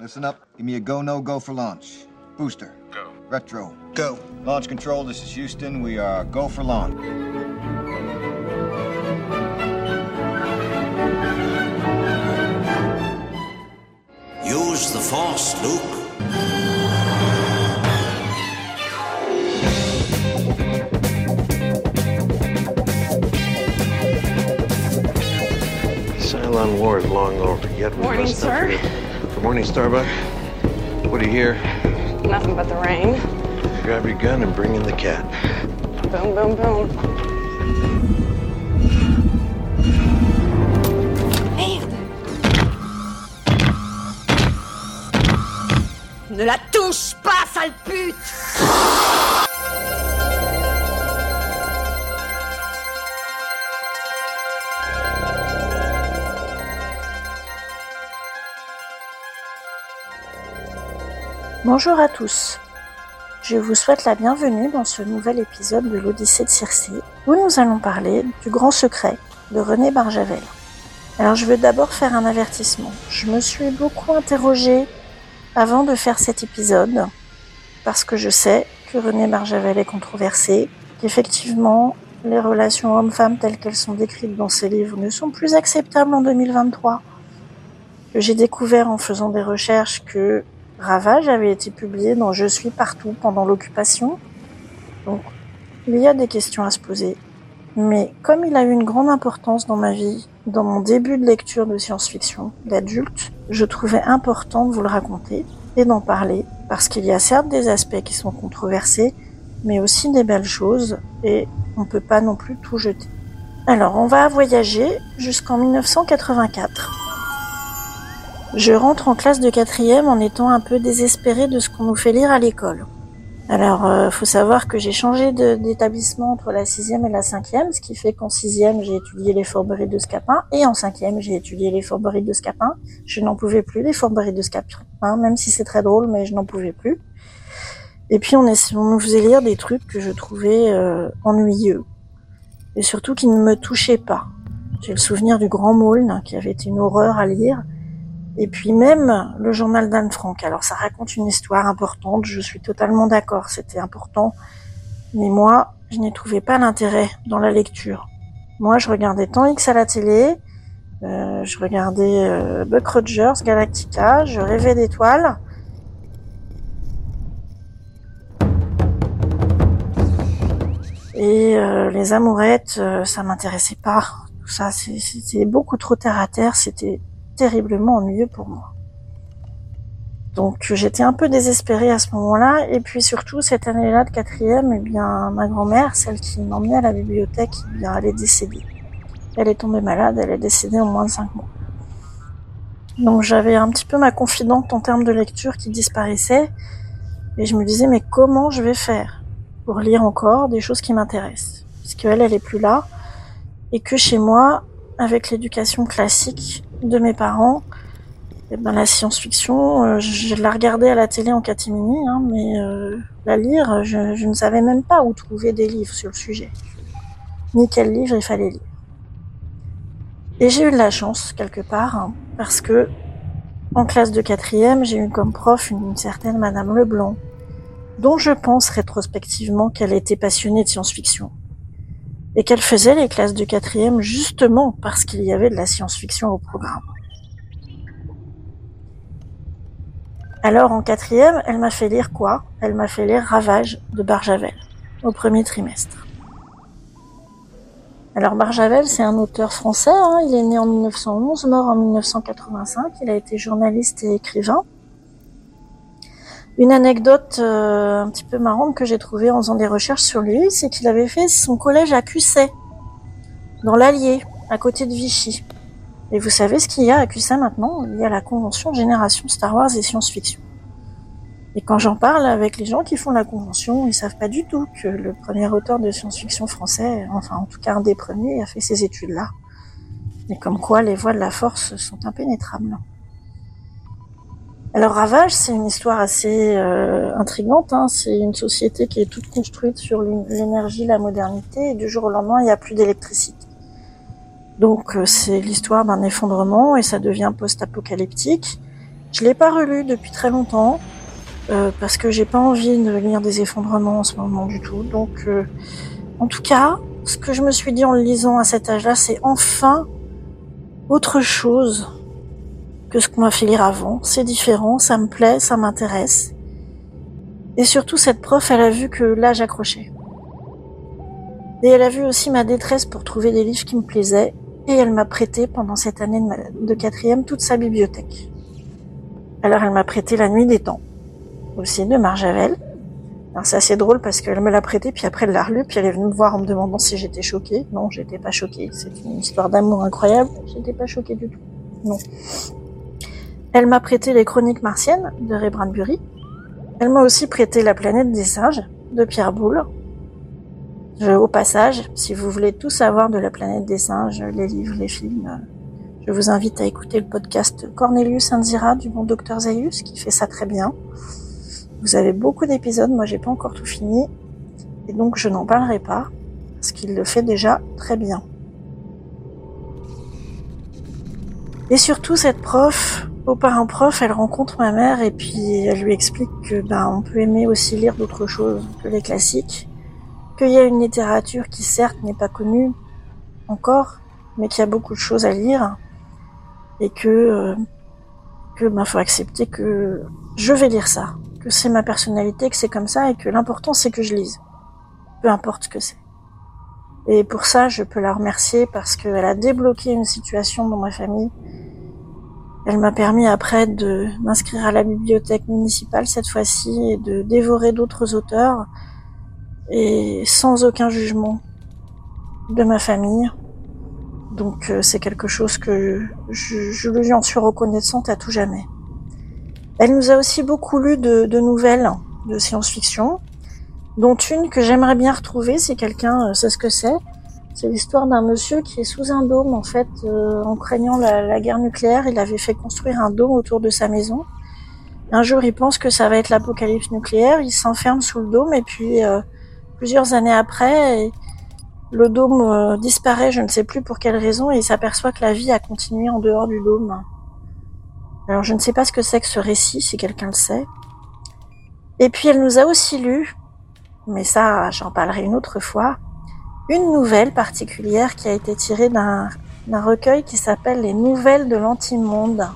Listen up. Give me a go, no go for launch. Booster. Go. Retro. Go. Launch control, this is Houston. We are go for launch. Use the Force, Luke. Cylon War is long over. Yet we Morning, must not sir. forget- Good morning, Starbuck. What do you hear? Nothing but the rain. Grab your gun and bring in the cat. Boom, boom, boom. Ne la touche pas, sale pute Bonjour à tous. Je vous souhaite la bienvenue dans ce nouvel épisode de l'Odyssée de Circé, où nous allons parler du grand secret de René Barjavel. Alors je veux d'abord faire un avertissement. Je me suis beaucoup interrogée avant de faire cet épisode, parce que je sais que René Barjavel est controversé, qu'effectivement les relations hommes-femmes telles qu'elles sont décrites dans ses livres ne sont plus acceptables en 2023, que j'ai découvert en faisant des recherches que Ravage avait été publié dans Je suis partout pendant l'occupation. Donc, il y a des questions à se poser. Mais comme il a eu une grande importance dans ma vie, dans mon début de lecture de science-fiction, d'adulte, je trouvais important de vous le raconter et d'en parler, parce qu'il y a certes des aspects qui sont controversés, mais aussi des belles choses, et on peut pas non plus tout jeter. Alors, on va voyager jusqu'en 1984. Je rentre en classe de quatrième en étant un peu désespérée de ce qu'on nous fait lire à l'école. Alors, euh, faut savoir que j'ai changé d'établissement entre la sixième et la cinquième, ce qui fait qu'en sixième j'ai étudié les fourberies de Scapin et en cinquième j'ai étudié les fourberies de Scapin. Je n'en pouvais plus les fourberies de Scapin, hein, même si c'est très drôle, mais je n'en pouvais plus. Et puis on, essa- on nous faisait lire des trucs que je trouvais euh, ennuyeux et surtout qui ne me touchaient pas. J'ai le souvenir du Grand Maulne qui avait été une horreur à lire. Et puis même le journal d'Anne Frank. Alors ça raconte une histoire importante, je suis totalement d'accord, c'était important. Mais moi, je n'y trouvais pas l'intérêt dans la lecture. Moi, je regardais Temps X à la télé, euh, je regardais euh, Buck Rogers, Galactica, je rêvais d'étoiles. Et euh, les amourettes, euh, ça m'intéressait pas. Tout ça, c'était beaucoup trop terre à terre, c'était terriblement ennuyeux pour moi. Donc j'étais un peu désespérée à ce moment-là, et puis surtout cette année-là de quatrième, eh bien ma grand-mère, celle qui m'emmenait à la bibliothèque, eh bien elle est décédée. Elle est tombée malade, elle est décédée en moins de cinq mois. Donc j'avais un petit peu ma confidente en termes de lecture qui disparaissait, et je me disais mais comment je vais faire pour lire encore des choses qui m'intéressent, puisque elle elle est plus là, et que chez moi, avec l'éducation classique de mes parents, ben, la science-fiction, euh, je, la regardais à la télé en catimini, hein, mais euh, la lire, je, je ne savais même pas où trouver des livres sur le sujet, ni quel livre il fallait lire. Et j'ai eu de la chance quelque part, hein, parce que en classe de quatrième, j'ai eu comme prof une, une certaine Madame Leblanc, dont je pense rétrospectivement qu'elle était passionnée de science-fiction et qu'elle faisait les classes de quatrième justement parce qu'il y avait de la science-fiction au programme. Alors en quatrième, elle m'a fait lire quoi? Elle m'a fait lire Ravage de Barjavel au premier trimestre. Alors Barjavel, c'est un auteur français, hein, il est né en 1911, mort en 1985, il a été journaliste et écrivain. Une anecdote euh, un petit peu marrante que j'ai trouvée en faisant des recherches sur lui, c'est qu'il avait fait son collège à Cusset, dans l'Allier, à côté de Vichy. Et vous savez ce qu'il y a à Cusset maintenant? Il y a la convention Génération Star Wars et Science-Fiction. Et quand j'en parle avec les gens qui font la convention, ils savent pas du tout que le premier auteur de science-fiction français, enfin en tout cas un des premiers, a fait ces études-là. Et comme quoi les voies de la force sont impénétrables. Alors Ravage, c'est une histoire assez euh, intrigante. Hein. C'est une société qui est toute construite sur l'énergie, la modernité, et du jour au lendemain, il n'y a plus d'électricité. Donc euh, c'est l'histoire d'un effondrement et ça devient post-apocalyptique. Je l'ai pas relu depuis très longtemps euh, parce que j'ai pas envie de lire des effondrements en ce moment du tout. Donc, euh, en tout cas, ce que je me suis dit en le lisant à cet âge-là, c'est enfin autre chose que ce qu'on m'a fait lire avant. C'est différent, ça me plaît, ça m'intéresse. Et surtout, cette prof, elle a vu que là, j'accrochais. Et elle a vu aussi ma détresse pour trouver des livres qui me plaisaient. Et elle m'a prêté pendant cette année de, quatrième toute sa bibliothèque. Alors elle m'a prêté La Nuit des Temps, aussi de Marjavel. Alors c'est assez drôle parce qu'elle me l'a prêté, puis après elle l'a relu, puis elle est venue me voir en me demandant si j'étais choquée. Non, j'étais pas choquée. C'est une histoire d'amour incroyable. J'étais pas choquée du tout. Non. Elle m'a prêté Les Chroniques martiennes de Ray Bradbury. Elle m'a aussi prêté La planète des singes de Pierre Boulle. Je- au passage, si vous voulez tout savoir de la planète des singes, les livres, les films, euh, je vous invite à écouter le podcast Cornelius Anzira du bon docteur Zaius qui fait ça très bien. Vous avez beaucoup d'épisodes, moi j'ai pas encore tout fini et donc je n'en parlerai pas parce qu'il le fait déjà très bien. Et surtout cette prof, au parent prof, elle rencontre ma mère et puis elle lui explique que ben on peut aimer aussi lire d'autres choses que les classiques, qu'il y a une littérature qui certes n'est pas connue encore, mais qu'il y a beaucoup de choses à lire et que euh, que ben faut accepter que je vais lire ça, que c'est ma personnalité, que c'est comme ça et que l'important c'est que je lise, peu importe ce que c'est. Et pour ça, je peux la remercier parce qu'elle a débloqué une situation dans ma famille. Elle m'a permis après de m'inscrire à la bibliothèque municipale cette fois-ci et de dévorer d'autres auteurs et sans aucun jugement de ma famille. Donc euh, c'est quelque chose que je, je lui en suis reconnaissante à tout jamais. Elle nous a aussi beaucoup lu de, nouvelles de science-fiction, dont une que j'aimerais bien retrouver si quelqu'un euh, sait ce que c'est. C'est l'histoire d'un monsieur qui est sous un dôme en fait, euh, en craignant la, guerre nucléaire. Il avait fait construire un dôme autour de sa maison. Un jour, il pense que ça va être l'apocalypse nucléaire. Il s'enferme sous le dôme et puis euh, plusieurs années après, le dôme euh, disparaît. Je ne sais plus pour quelle raison et il s'aperçoit que la vie a continué en dehors du dôme. Alors je ne sais pas ce que c'est que ce récit, si quelqu'un le sait. Et puis elle nous a aussi lu, mais ça j'en parlerai une autre fois, une nouvelle particulière qui a été tirée d'un recueil qui s'appelle Les Nouvelles de l'Antimonde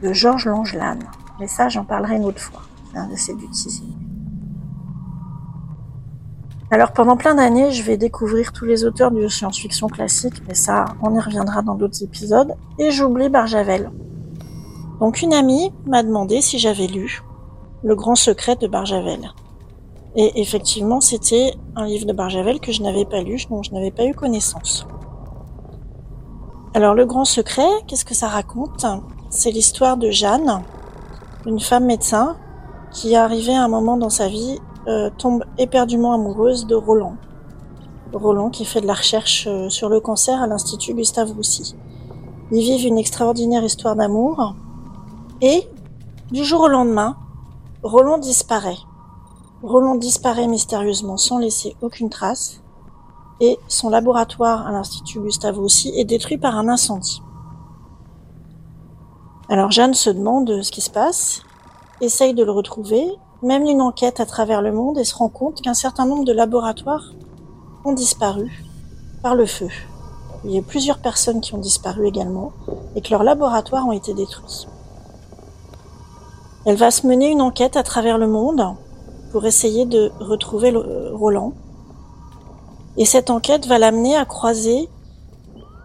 de Georges Langelane. Mais ça j'en parlerai une autre fois. Hein, C'est du teasing. Alors pendant plein d'années, je vais découvrir tous les auteurs de science-fiction classique, mais ça, on y reviendra dans d'autres épisodes. Et j'oublie Barjavel. Donc une amie m'a demandé si j'avais lu Le Grand Secret de Barjavel. Et effectivement, c'était un livre de Barjavel que je n'avais pas lu, dont je n'avais pas eu connaissance. Alors Le Grand Secret, qu'est-ce que ça raconte? C'est l'histoire de Jeanne, une femme médecin qui, arrivée à un moment dans sa vie, euh, tombe éperdument amoureuse de Roland. Roland qui fait de la recherche euh, sur le cancer à l'Institut Gustave Roussy. Ils vivent une extraordinaire histoire d'amour et, du jour au lendemain, Roland disparaît. Roland disparaît mystérieusement sans laisser aucune trace et son laboratoire à l'Institut Gustave Roussy est détruit par un incendie. Alors Jeanne se demande ce qui se passe, essaye de le retrouver, mène une enquête à travers le monde et se rend compte qu'un certain nombre de laboratoires ont disparu par le feu. Il y a plusieurs personnes qui ont disparu également et que leurs laboratoires ont été détruits. Elle va se mener une enquête à travers le monde pour essayer de retrouver le- Roland. Et cette enquête va l'amener à croiser,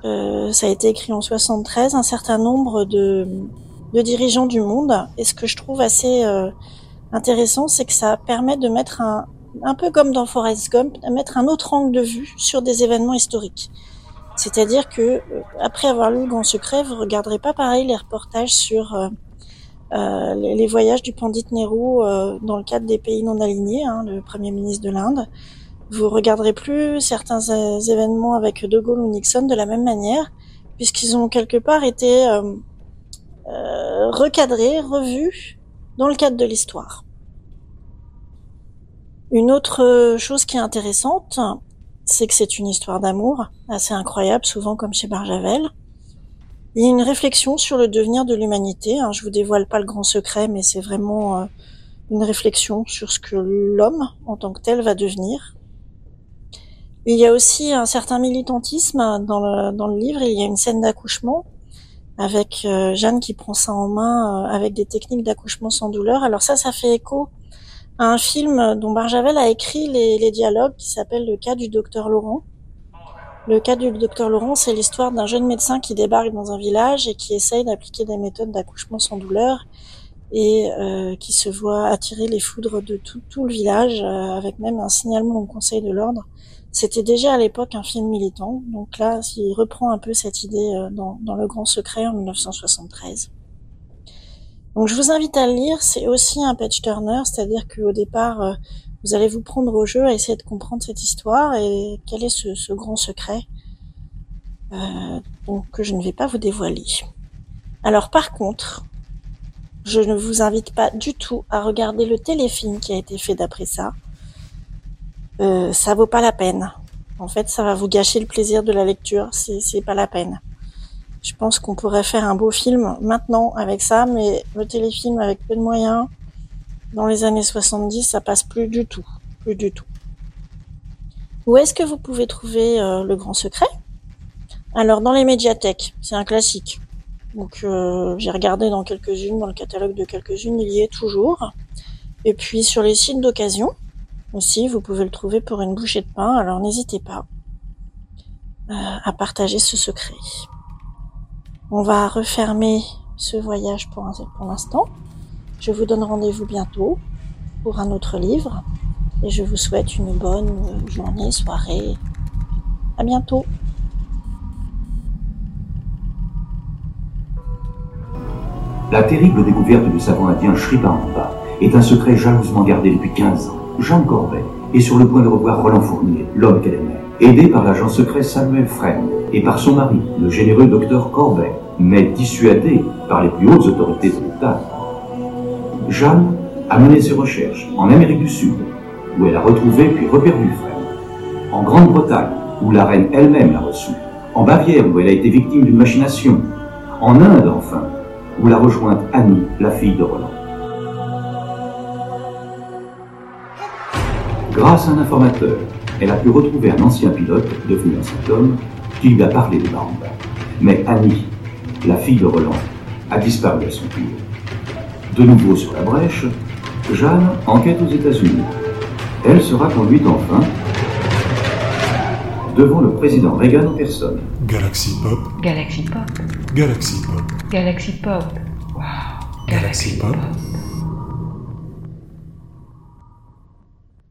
euh, ça a été écrit en 73, un certain nombre de, dirigeants du monde. Et ce que je trouve assez euh, intéressant, c'est que ça permet de mettre un, un peu comme dans Forrest Gump, de mettre un autre angle de vue sur des événements historiques. C'est-à-dire que euh, après avoir lu Le Grand Secret, vous regarderez pas pareil les reportages sur euh, euh, les, les voyages du Pandit Nehru euh, dans le cadre des pays non alignés, hein, le Premier ministre de l'Inde. Vous regarderez plus certains événements avec De Gaulle ou Nixon de la même manière, puisqu'ils ont quelque part été euh, euh, recadrés, revus dans le cadre de l'histoire. Une autre chose qui est intéressante, c'est que c'est une histoire d'amour assez incroyable, souvent comme chez Barjavel. Il y a une réflexion sur le devenir de l'humanité. Hein. Je vous dévoile pas le grand secret, mais c'est vraiment euh, une réflexion sur ce que l'homme en tant que tel va devenir. Il y a aussi un certain militantisme dans le, livre. Il y a une scène d'accouchement avec euh, Jeanne qui prend ça en main euh, avec des techniques d'accouchement sans douleur. Alors ça, ça fait écho à un film dont Barjavel a écrit les dialogues qui s'appelle Le cas du docteur Laurent. Le cas du docteur Laurent, c'est l'histoire d'un jeune médecin qui débarque dans un village et qui essaye d'appliquer des méthodes d'accouchement sans douleur et euh, qui se voit attirer les foudres de tout, tout le village avec même un signalement au Conseil de l'ordre. C'était déjà à l'époque un film militant, donc là, il reprend un peu cette idée euh, dans, dans Le Grand Secret en 1973. Donc je vous invite à le lire, c'est aussi un page turner, c'est-à-dire qu'au départ, euh, vous allez vous prendre au jeu à essayer de comprendre cette histoire et quel est ce, grand secret euh, que je ne vais pas vous dévoiler. Alors par contre, je ne vous invite pas du tout à regarder le téléfilm qui a été fait d'après ça. Euh, ça vaut pas la peine. En fait, ça va vous gâcher le plaisir de la lecture. C'est pas la peine. Je pense qu'on pourrait faire un beau film maintenant avec ça, mais le téléfilm avec peu de moyens, dans les années 70, ça passe plus du tout. Plus du tout. Où est-ce que vous pouvez trouver euh, le grand secret? Alors, dans les médiathèques, c'est un classique. Donc, euh, j'ai regardé dans quelques-unes, dans le catalogue de quelques-unes, il y est toujours. Et puis, sur les sites d'occasion, aussi, vous pouvez le trouver pour une bouchée de pain, alors n'hésitez pas euh, à partager ce secret. On va refermer ce voyage pour, pour l'instant. Je vous donne rendez-vous bientôt pour un autre livre et je vous souhaite une bonne journée, soirée. À bientôt. La terrible découverte du savant indien Sri est un secret jalousement gardé depuis 15 ans. Jeanne Corbet est sur le point de revoir Roland Fournier, l'homme qu'elle aimait, aidé par l'agent secret Samuel Fresne et par son mari, le généreux docteur Corbet, mais dissuadé par les plus hautes autorités de l'État. Jeanne a mené ses recherches en Amérique du Sud, où elle a retrouvé puis reperdu Fresne, en Grande-Bretagne, où la reine elle-même l'a reçu, en Bavière, où elle a été victime d'une machination, en Inde enfin, où l'a rejointe Annie, la fille de Roland. Grâce à un informateur, elle a pu retrouver un ancien pilote, devenu un homme, qui lui a parlé de Baramba. Mais Annie, la fille de Roland, a disparu à son tour. De nouveau sur la brèche, Jeanne enquête aux États-Unis. Elle sera conduite enfin devant le président Reagan en personne. Galaxy Pop. Galaxy Pop. Galaxy Pop. Galaxy Pop. Wow. Galaxy Pop.